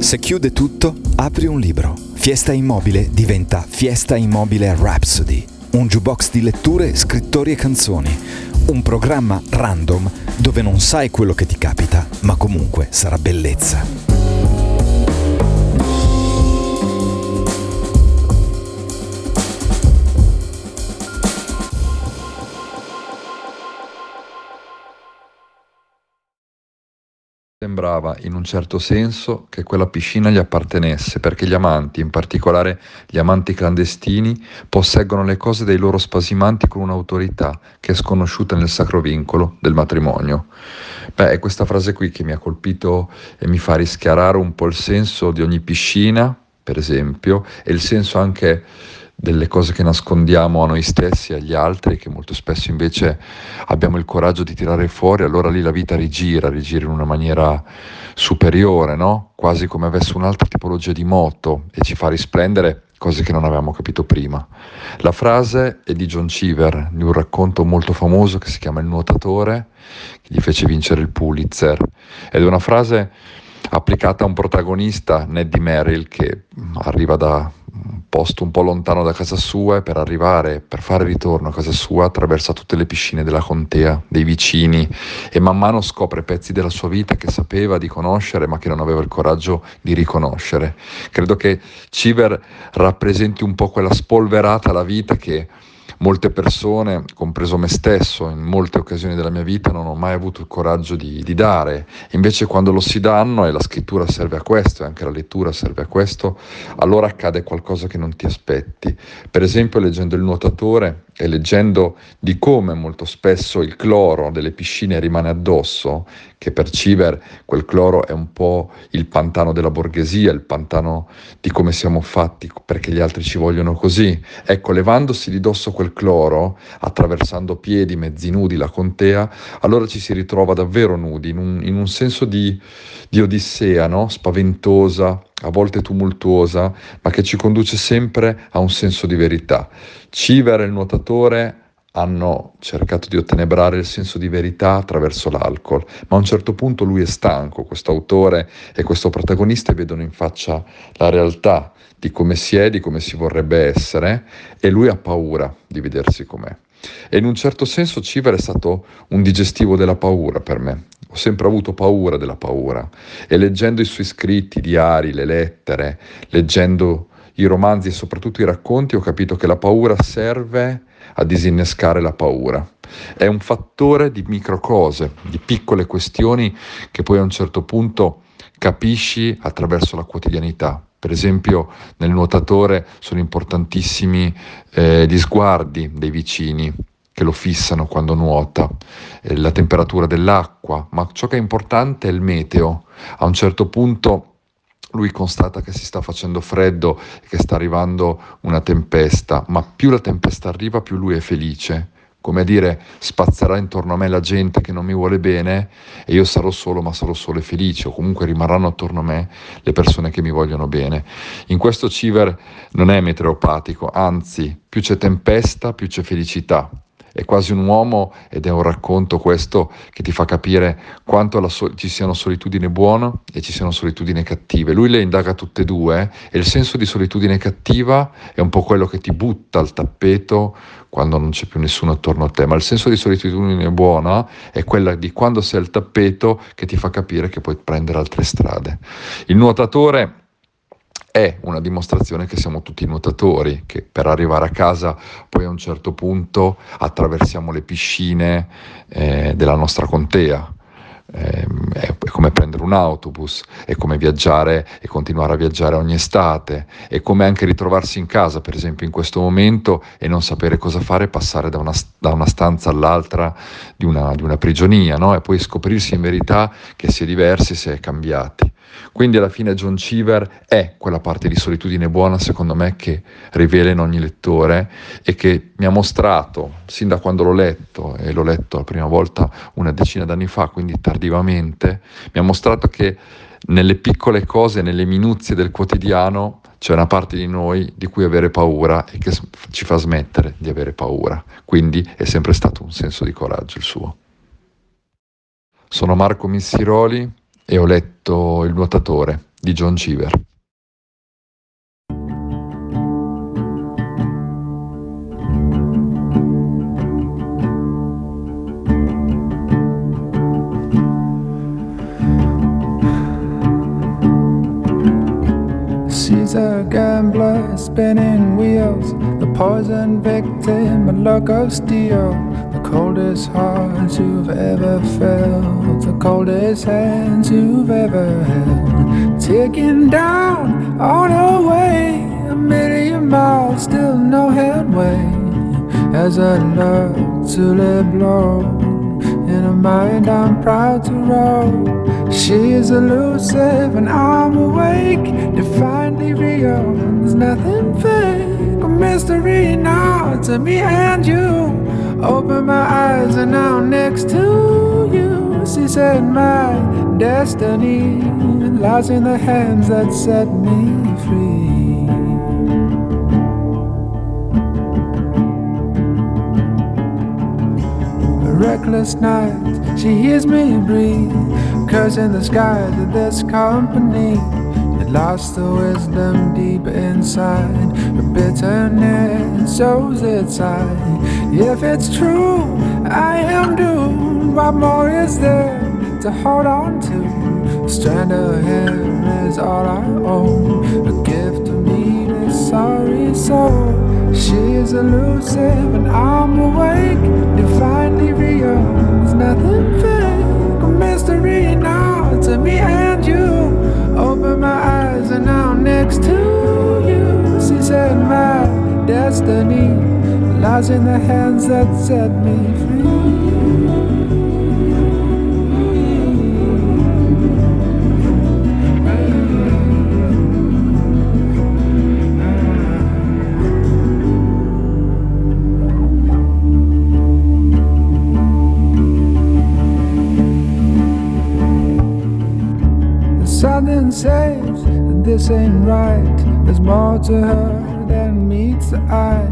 Se chiude tutto, apri un libro. Fiesta Immobile diventa Fiesta Immobile Rhapsody. Un jukebox di letture, scrittori e canzoni. Un programma random dove non sai quello che ti capita, ma comunque sarà bellezza. Sembrava, in un certo senso, che quella piscina gli appartenesse, perché gli amanti, in particolare gli amanti clandestini, posseggono le cose dei loro spasimanti con un'autorità che è sconosciuta nel sacro vincolo del matrimonio. Beh, è questa frase qui che mi ha colpito e mi fa rischiarare un po' il senso di ogni piscina, per esempio, e il senso anche delle cose che nascondiamo a noi stessi e agli altri, che molto spesso invece abbiamo il coraggio di tirare fuori, allora lì la vita rigira, rigira in una maniera superiore, no? quasi come avesse un'altra tipologia di moto e ci fa risplendere cose che non avevamo capito prima. La frase è di John Cheever, di un racconto molto famoso che si chiama Il nuotatore, che gli fece vincere il Pulitzer, ed è una frase applicata a un protagonista, Neddy Merrill, che arriva da posto un po' lontano da casa sua e per arrivare, per fare ritorno a casa sua attraversa tutte le piscine della contea, dei vicini e man mano scopre pezzi della sua vita che sapeva di conoscere ma che non aveva il coraggio di riconoscere. Credo che Civer rappresenti un po' quella spolverata alla vita che molte persone, compreso me stesso, in molte occasioni della mia vita non ho mai avuto il coraggio di, di dare. Invece quando lo si danno e la scrittura serve a questo e anche la lettura serve a questo, allora accade qualcosa che non ti aspetti. Per esempio leggendo il nuotatore e leggendo di come molto spesso il cloro delle piscine rimane addosso, che per Civer quel cloro è un po' il pantano della borghesia, il pantano di come siamo fatti perché gli altri ci vogliono così. Ecco, levandosi di dosso quel cloro, attraversando piedi mezzi nudi la contea, allora ci si ritrova davvero nudi, in un, in un senso di, di odissea, no? spaventosa, a volte tumultuosa, ma che ci conduce sempre a un senso di verità. Civer e il nuotatore hanno cercato di ottenebrare il senso di verità attraverso l'alcol, ma a un certo punto lui è stanco, questo autore e questo protagonista vedono in faccia la realtà di come si è, di come si vorrebbe essere e lui ha paura di vedersi com'è. E in un certo senso Civer è stato un digestivo della paura per me. Ho sempre avuto paura della paura e leggendo i suoi scritti, i diari, le lettere, leggendo i romanzi e soprattutto i racconti ho capito che la paura serve a disinnescare la paura. È un fattore di microcose, di piccole questioni che poi a un certo punto capisci attraverso la quotidianità. Per esempio nel nuotatore sono importantissimi eh, gli sguardi dei vicini che lo fissano quando nuota, eh, la temperatura dell'acqua, ma ciò che è importante è il meteo. A un certo punto lui constata che si sta facendo freddo e che sta arrivando una tempesta, ma più la tempesta arriva più lui è felice. Come a dire, spazzerà intorno a me la gente che non mi vuole bene e io sarò solo, ma sarò solo e felice, o comunque rimarranno attorno a me le persone che mi vogliono bene. In questo Civer non è meteoropatico, anzi, più c'è tempesta, più c'è felicità è quasi un uomo ed è un racconto questo che ti fa capire quanto so- ci siano solitudini buone e ci siano solitudini cattive. Lui le indaga tutte e due e il senso di solitudine cattiva è un po' quello che ti butta al tappeto quando non c'è più nessuno attorno a te, ma il senso di solitudine buona è quella di quando sei al tappeto che ti fa capire che puoi prendere altre strade. Il nuotatore è una dimostrazione che siamo tutti nuotatori, che per arrivare a casa poi a un certo punto attraversiamo le piscine eh, della nostra contea. Eh, è come prendere un autobus, è come viaggiare e continuare a viaggiare ogni estate, è come anche ritrovarsi in casa, per esempio in questo momento, e non sapere cosa fare, passare da una, da una stanza all'altra di una, di una prigionia, no? e poi scoprirsi in verità che si è diversi, si è cambiati. Quindi alla fine John Cheever è quella parte di solitudine buona, secondo me, che rivela in ogni lettore e che mi ha mostrato, sin da quando l'ho letto, e l'ho letto la prima volta una decina d'anni fa, quindi tardivamente, mi ha mostrato che nelle piccole cose, nelle minuzie del quotidiano, c'è una parte di noi di cui avere paura e che ci fa smettere di avere paura. Quindi è sempre stato un senso di coraggio il suo. Sono Marco Missiroli e ho letto Il nuotatore di John Cheever. She's a gambler, spinning wheels, the poison victim, a luck of steel, coldest heart you've ever felt, the coldest hands you've ever held, taking down on her way, a million miles, still no headway, as I look to let blow. In a mind, I'm proud to roll. She is elusive and I'm awake, defiantly real. There's nothing fake, a mystery now to me and you. Open my eyes and now next to you. She said, My destiny lies in the hands that set me free. reckless night. She hears me breathe, cursing the skies of this company. Lost the wisdom deep inside. The bitterness shows its side. If it's true, I am doomed. What more is there to hold on to? A strand of hair is all I own. A gift to me, this sorry soul. She's elusive and I'm awake, divinely real. There's nothing next to you. She said, My destiny lies in the hands that set me free. Something that this ain't right. There's more to her than meets the eye.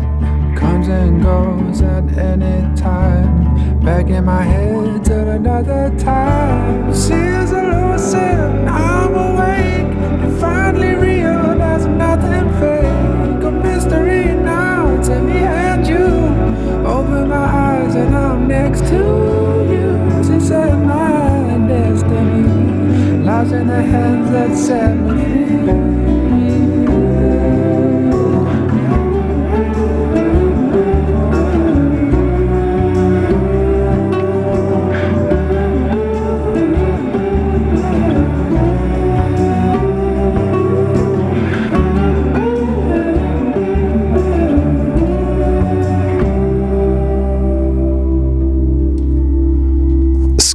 Comes and goes at any time. Back in my head till another time. She's elusive, I'm awake. And finally real, there's nothing fake. A mystery now to me and you. Open my eyes and I'm next to in the hands that set me free.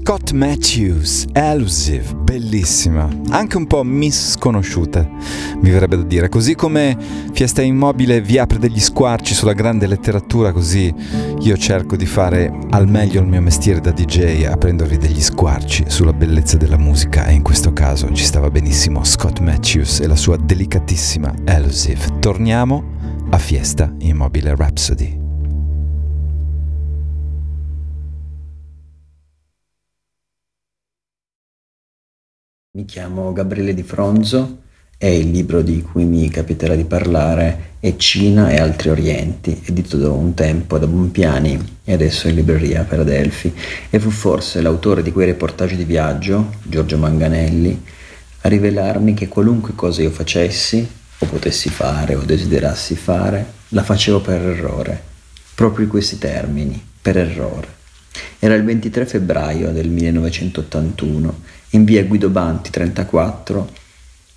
Scott Matthews, Elusive, bellissima, anche un po' misconosciuta, mi verrebbe da dire, così come Fiesta Immobile vi apre degli squarci sulla grande letteratura, così io cerco di fare al meglio il mio mestiere da DJ, aprendovi degli squarci sulla bellezza della musica e in questo caso ci stava benissimo Scott Matthews e la sua delicatissima Elusive. Torniamo a Fiesta Immobile Rhapsody. Mi chiamo Gabriele Di Fronzo e il libro di cui mi capiterà di parlare è Cina e altri orienti, edito da un tempo da Bompiani e adesso in libreria per Adelphi, e fu forse l'autore di quei reportage di viaggio, Giorgio Manganelli, a rivelarmi che qualunque cosa io facessi, o potessi fare, o desiderassi fare, la facevo per errore, proprio in questi termini, per errore. Era il 23 febbraio del 1981 in via Guido Banti 34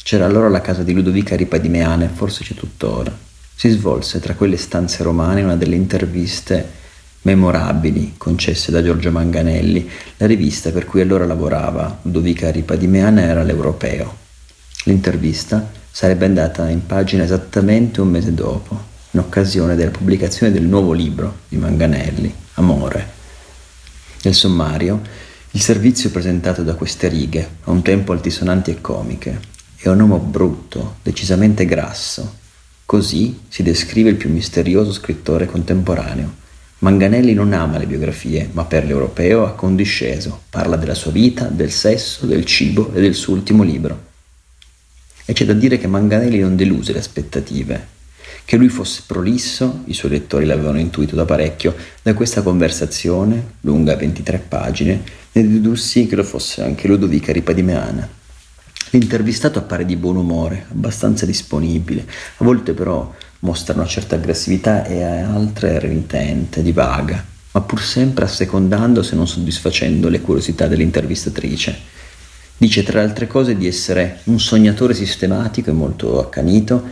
c'era allora la casa di Ludovica Ripa di Meane, forse c'è tuttora. Si svolse tra quelle stanze romane una delle interviste memorabili concesse da Giorgio Manganelli. La rivista per cui allora lavorava Ludovica Ripa di Meane era l'Europeo. L'intervista sarebbe andata in pagina esattamente un mese dopo, in occasione della pubblicazione del nuovo libro di Manganelli, Amore. Nel sommario il servizio presentato da queste righe, a un tempo altisonanti e comiche, è un uomo brutto, decisamente grasso. Così si descrive il più misterioso scrittore contemporaneo. Manganelli non ama le biografie, ma per l'europeo ha condisceso, parla della sua vita, del sesso, del cibo e del suo ultimo libro. e c'è da dire che Manganelli non deluse le aspettative. Che lui fosse prolisso, i suoi lettori l'avevano intuito da parecchio, da questa conversazione, lunga 23 pagine, ne dedussi che lo fosse anche Ludovica Ripadimeana. L'intervistato appare di buon umore, abbastanza disponibile, a volte però mostra una certa aggressività e a altre renitente, divaga, ma pur sempre assecondando se non soddisfacendo le curiosità dell'intervistatrice. Dice tra le altre cose di essere un sognatore sistematico e molto accanito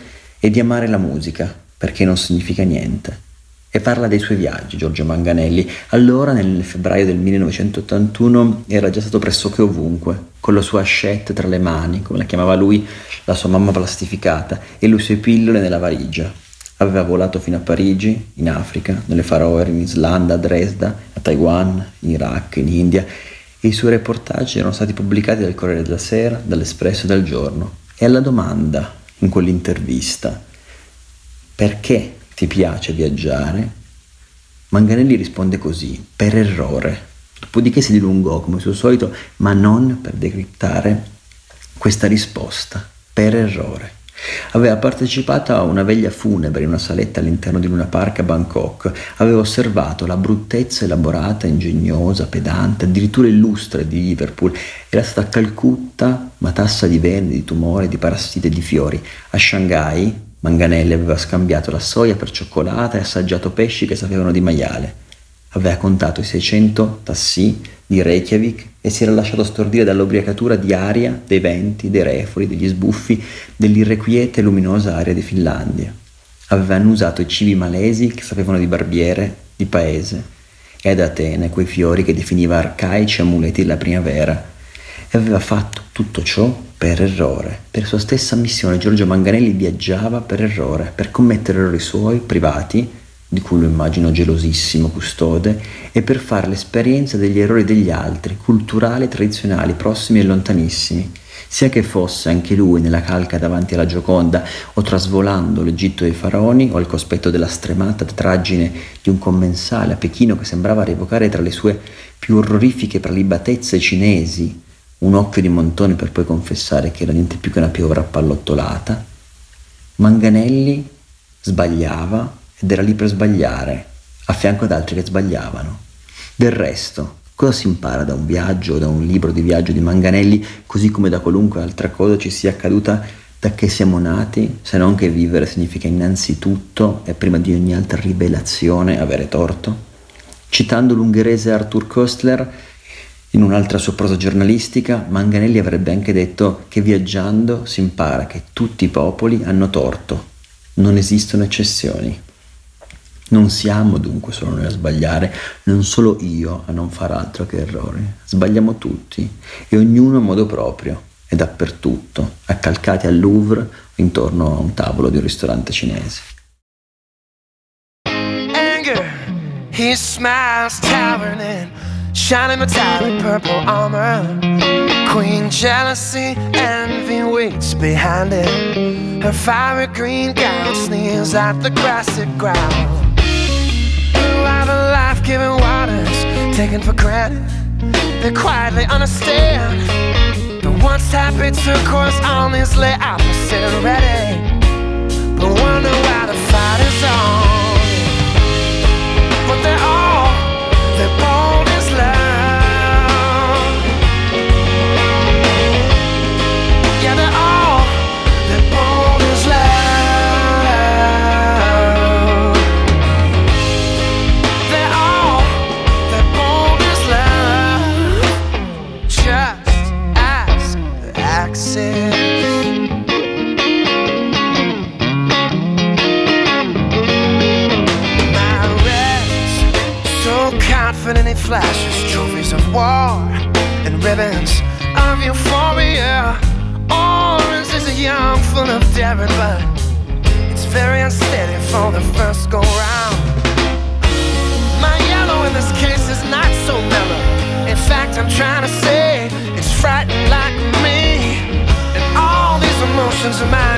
e di amare la musica, perché non significa niente. E parla dei suoi viaggi, Giorgio Manganelli. Allora, nel febbraio del 1981, era già stato pressoché ovunque, con la sua ascette tra le mani, come la chiamava lui, la sua mamma plastificata, e le sue pillole nella valigia. Aveva volato fino a Parigi, in Africa, nelle Faroe, in Islanda, a Dresda, a Taiwan, in Iraq, in India, e i suoi reportage erano stati pubblicati dal Corriere della Sera, dall'Espresso e dal Giorno. E alla domanda, in quell'intervista, perché ti piace viaggiare? Manganelli risponde così, per errore. Dopodiché si dilungò come suo solito, ma non per decriptare questa risposta, per errore. Aveva partecipato a una veglia funebre in una saletta all'interno di una parca a Bangkok. Aveva osservato la bruttezza elaborata, ingegnosa, pedante, addirittura illustre di Liverpool. Era stata a Calcutta, matassa di venne, di tumore, di parassite e di fiori. A Shanghai, Manganelli aveva scambiato la soia per cioccolata e assaggiato pesci che sapevano di maiale. Aveva contato i 600 tassì di Reykjavik e si era lasciato stordire dall'ubriacatura di aria, dei venti, dei refoli, degli sbuffi, dell'irrequieta e luminosa aria di Finlandia. Aveva annusato i cibi malesi che sapevano di barbiere, di paese, e ad Atene quei fiori che definiva arcaici amuleti della primavera. E aveva fatto tutto ciò per errore. Per sua stessa missione Giorgio Manganelli viaggiava per errore, per commettere errori suoi, privati, di cui lo immagino gelosissimo custode, e per fare l'esperienza degli errori degli altri, culturali, tradizionali, prossimi e lontanissimi, sia che fosse anche lui nella calca davanti alla Gioconda o trasvolando l'Egitto dei faraoni o al cospetto della stremata traggine di un commensale a Pechino che sembrava rievocare tra le sue più orrorifiche prelibatezze cinesi un occhio di montone per poi confessare che era niente più che una piovra appallottolata, Manganelli sbagliava ed era lì per sbagliare, a fianco ad altri che sbagliavano. Del resto, cosa si impara da un viaggio, da un libro di viaggio di Manganelli, così come da qualunque altra cosa ci sia accaduta da che siamo nati, se non che vivere significa innanzitutto e prima di ogni altra rivelazione avere torto? Citando l'ungherese Arthur Kostler, in un'altra sua prosa giornalistica, Manganelli avrebbe anche detto che viaggiando si impara che tutti i popoli hanno torto, non esistono eccezioni. Non siamo dunque solo noi a sbagliare, non solo io a non far altro che errori. Sbagliamo tutti e ognuno a modo proprio e dappertutto, accalcati al Louvre o intorno a un tavolo di un ristorante cinese. Anger, he smiles towering in shining metallic purple armor. Queen jealousy, envy waits behind it. Her fiery green gown sneers at the grassy ground. Giving waters taken for granted. They quietly understand. The once happy turquoise on these lay and ready. But wonder why the fight is on. is mine.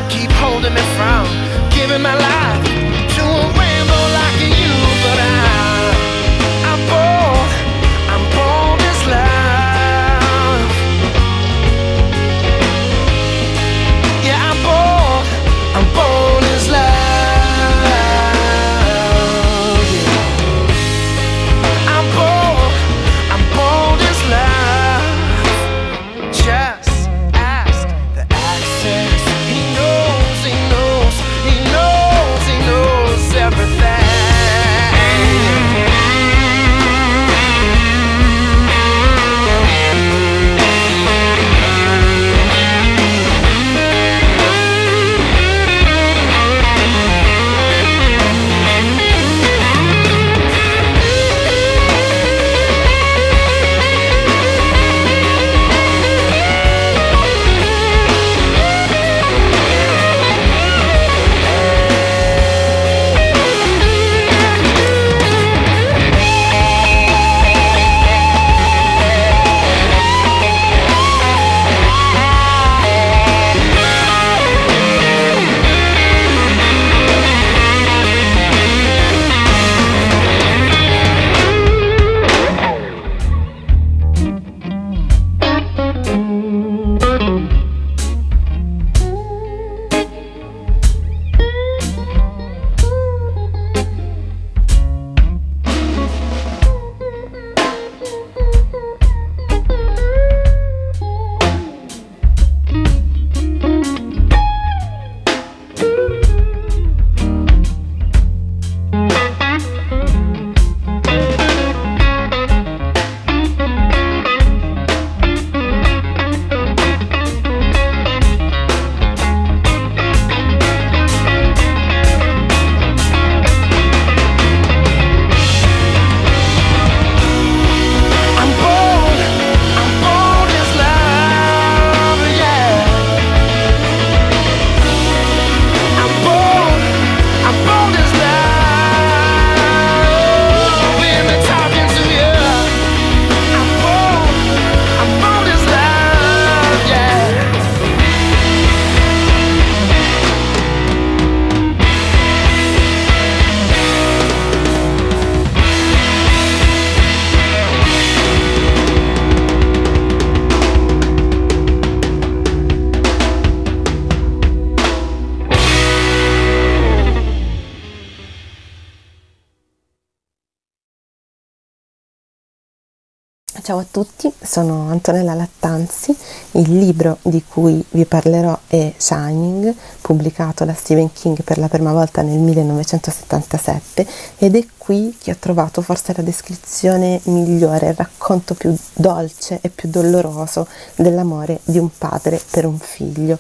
Ciao a tutti, sono Antonella Lattanzi, il libro di cui vi parlerò è Shining, pubblicato da Stephen King per la prima volta nel 1977 ed è qui che ho trovato forse la descrizione migliore, il racconto più dolce e più doloroso dell'amore di un padre per un figlio.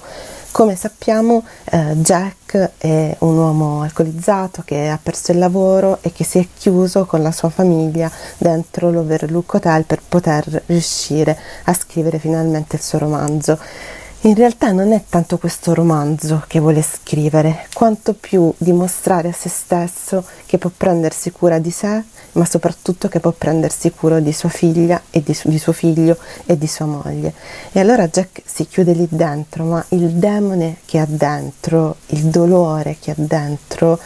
Come sappiamo eh, Jack è un uomo alcolizzato che ha perso il lavoro e che si è chiuso con la sua famiglia dentro l'Overlook Hotel per poter riuscire a scrivere finalmente il suo romanzo. In realtà non è tanto questo romanzo che vuole scrivere, quanto più dimostrare a se stesso che può prendersi cura di sé, ma soprattutto che può prendersi cura di sua figlia e di, di suo figlio e di sua moglie. E allora Jack si chiude lì dentro, ma il demone che ha dentro, il dolore che ha dentro,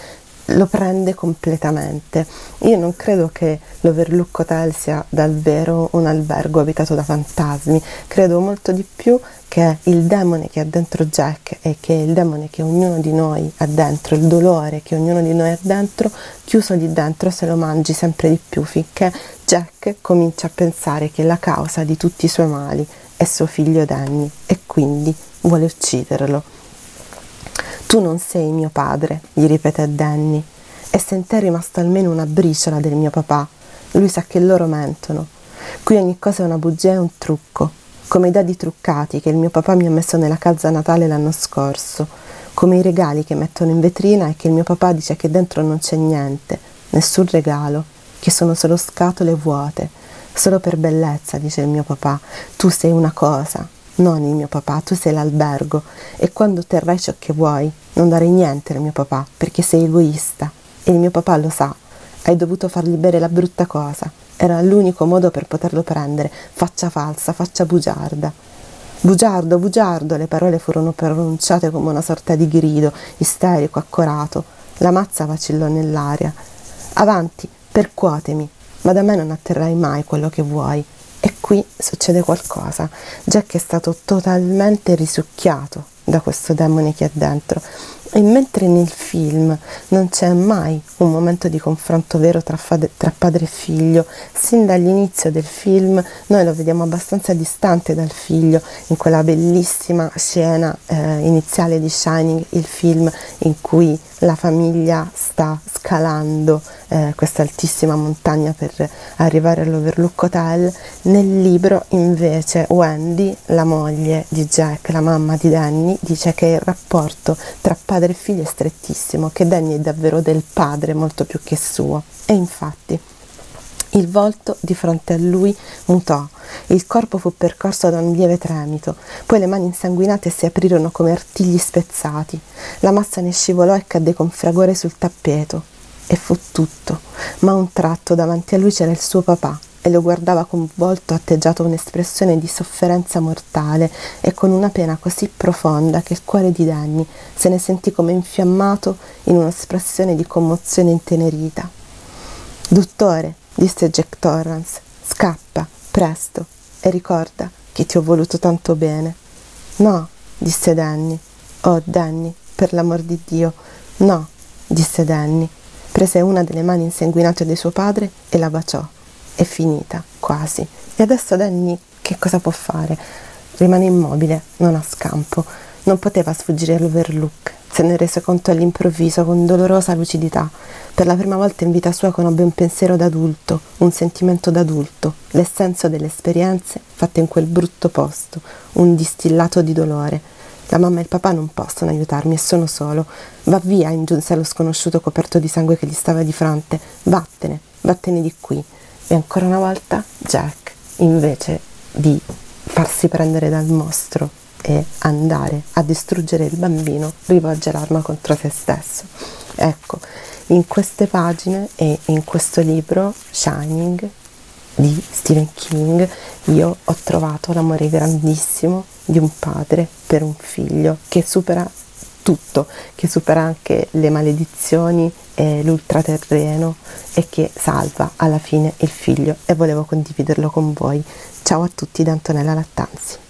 lo prende completamente. Io non credo che l'Overlook Hotel sia davvero un albergo abitato da fantasmi, credo molto di più che il demone che ha dentro Jack e che il demone che ognuno di noi ha dentro, il dolore che ognuno di noi ha dentro, chiuso lì dentro se lo mangi sempre di più finché Jack comincia a pensare che la causa di tutti i suoi mali è suo figlio Danny e quindi vuole ucciderlo. Tu non sei mio padre, gli ripete Danny, e se in te è rimasta almeno una briciola del mio papà, lui sa che loro mentono. Qui ogni cosa è una bugia e un trucco, come i dadi truccati che il mio papà mi ha messo nella calza natale l'anno scorso, come i regali che mettono in vetrina e che il mio papà dice che dentro non c'è niente, nessun regalo, che sono solo scatole vuote, solo per bellezza, dice il mio papà, tu sei una cosa, non il mio papà, tu sei l'albergo e quando terrai ciò che vuoi non dare niente al mio papà perché sei egoista e il mio papà lo sa. Hai dovuto fargli bere la brutta cosa. Era l'unico modo per poterlo prendere. Faccia falsa, faccia bugiarda. Bugiardo, bugiardo, le parole furono pronunciate come una sorta di grido, isterico, accorato. La mazza vacillò nell'aria. Avanti, percuotemi, ma da me non atterrai mai quello che vuoi. E qui succede qualcosa. Jack è stato totalmente risucchiato da questo demone che è dentro. E mentre nel film non c'è mai un momento di confronto vero tra, fade, tra, padre e figlio, sin dall'inizio del film noi lo vediamo abbastanza distante dal figlio, in quella bellissima scena eh, iniziale di Shining, il film in cui la famiglia sta scalando eh, questa altissima montagna per arrivare all'Overlook Hotel. Nel libro invece Wendy, la moglie di Jack, la mamma di Danny, dice che il rapporto tra padre e figlio è strettissimo, che Danny è davvero del padre molto più che suo. E infatti il volto di fronte a lui mutò, il corpo fu percorso da un lieve tremito, poi le mani insanguinate si aprirono come artigli spezzati, la massa ne scivolò e cadde con fragore sul tappeto. E fu tutto, ma a un tratto davanti a lui c'era il suo papà e lo guardava con volto atteggiato un'espressione di sofferenza mortale e con una pena così profonda che il cuore di Danny se ne sentì come infiammato in un'espressione di commozione intenerita. Dottore, disse Jack Torrance. Scappa, presto, e ricorda che ti ho voluto tanto bene. No, disse Danny. Oh, Danny, per l'amor di Dio. No, disse Danny. Prese una delle mani insanguinate di suo padre e la baciò. È finita, quasi. E adesso Danny che cosa può fare? Rimane immobile, non ha scampo. Non poteva sfuggire all'overlook. Se ne rese conto all'improvviso con dolorosa lucidità. Per la prima volta in vita sua conobbe un pensiero d'adulto, un sentimento d'adulto, l'essenza delle esperienze fatte in quel brutto posto, un distillato di dolore. La mamma e il papà non possono aiutarmi e sono solo. Va via, ingiunse allo sconosciuto coperto di sangue che gli stava di fronte. Vattene, vattene di qui. E ancora una volta Jack, invece di farsi prendere dal mostro e andare a distruggere il bambino, rivolge l'arma contro se stesso. Ecco, in queste pagine e in questo libro, Shining, di Stephen King, io ho trovato l'amore grandissimo di un padre per un figlio che supera tutto, che supera anche le maledizioni e l'ultraterreno e che salva alla fine il figlio e volevo condividerlo con voi. Ciao a tutti da Antonella Lattanzi.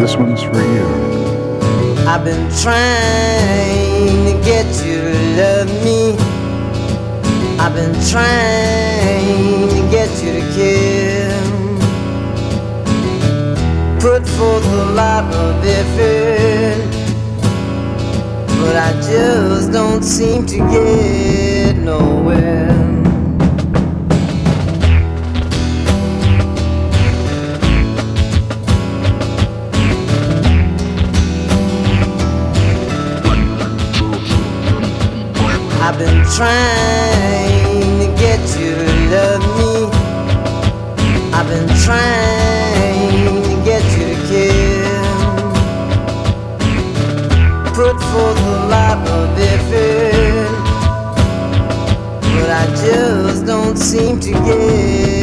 This one's for you. I've been trying to get you to love me. I've been trying to get you to care. Put forth a lot of effort, but I just don't seem to get nowhere. I've been trying to get you to love me. I've been trying to get you to care. Put forth a lot of effort, but I just don't seem to get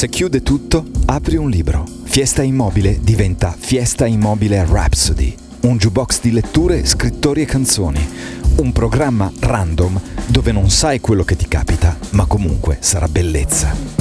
Se chiude tutto, apri un libro. Fiesta Immobile diventa Fiesta Immobile Rhapsody, un jukebox di letture, scrittori e canzoni, un programma random dove non sai quello che ti capita, ma comunque sarà bellezza.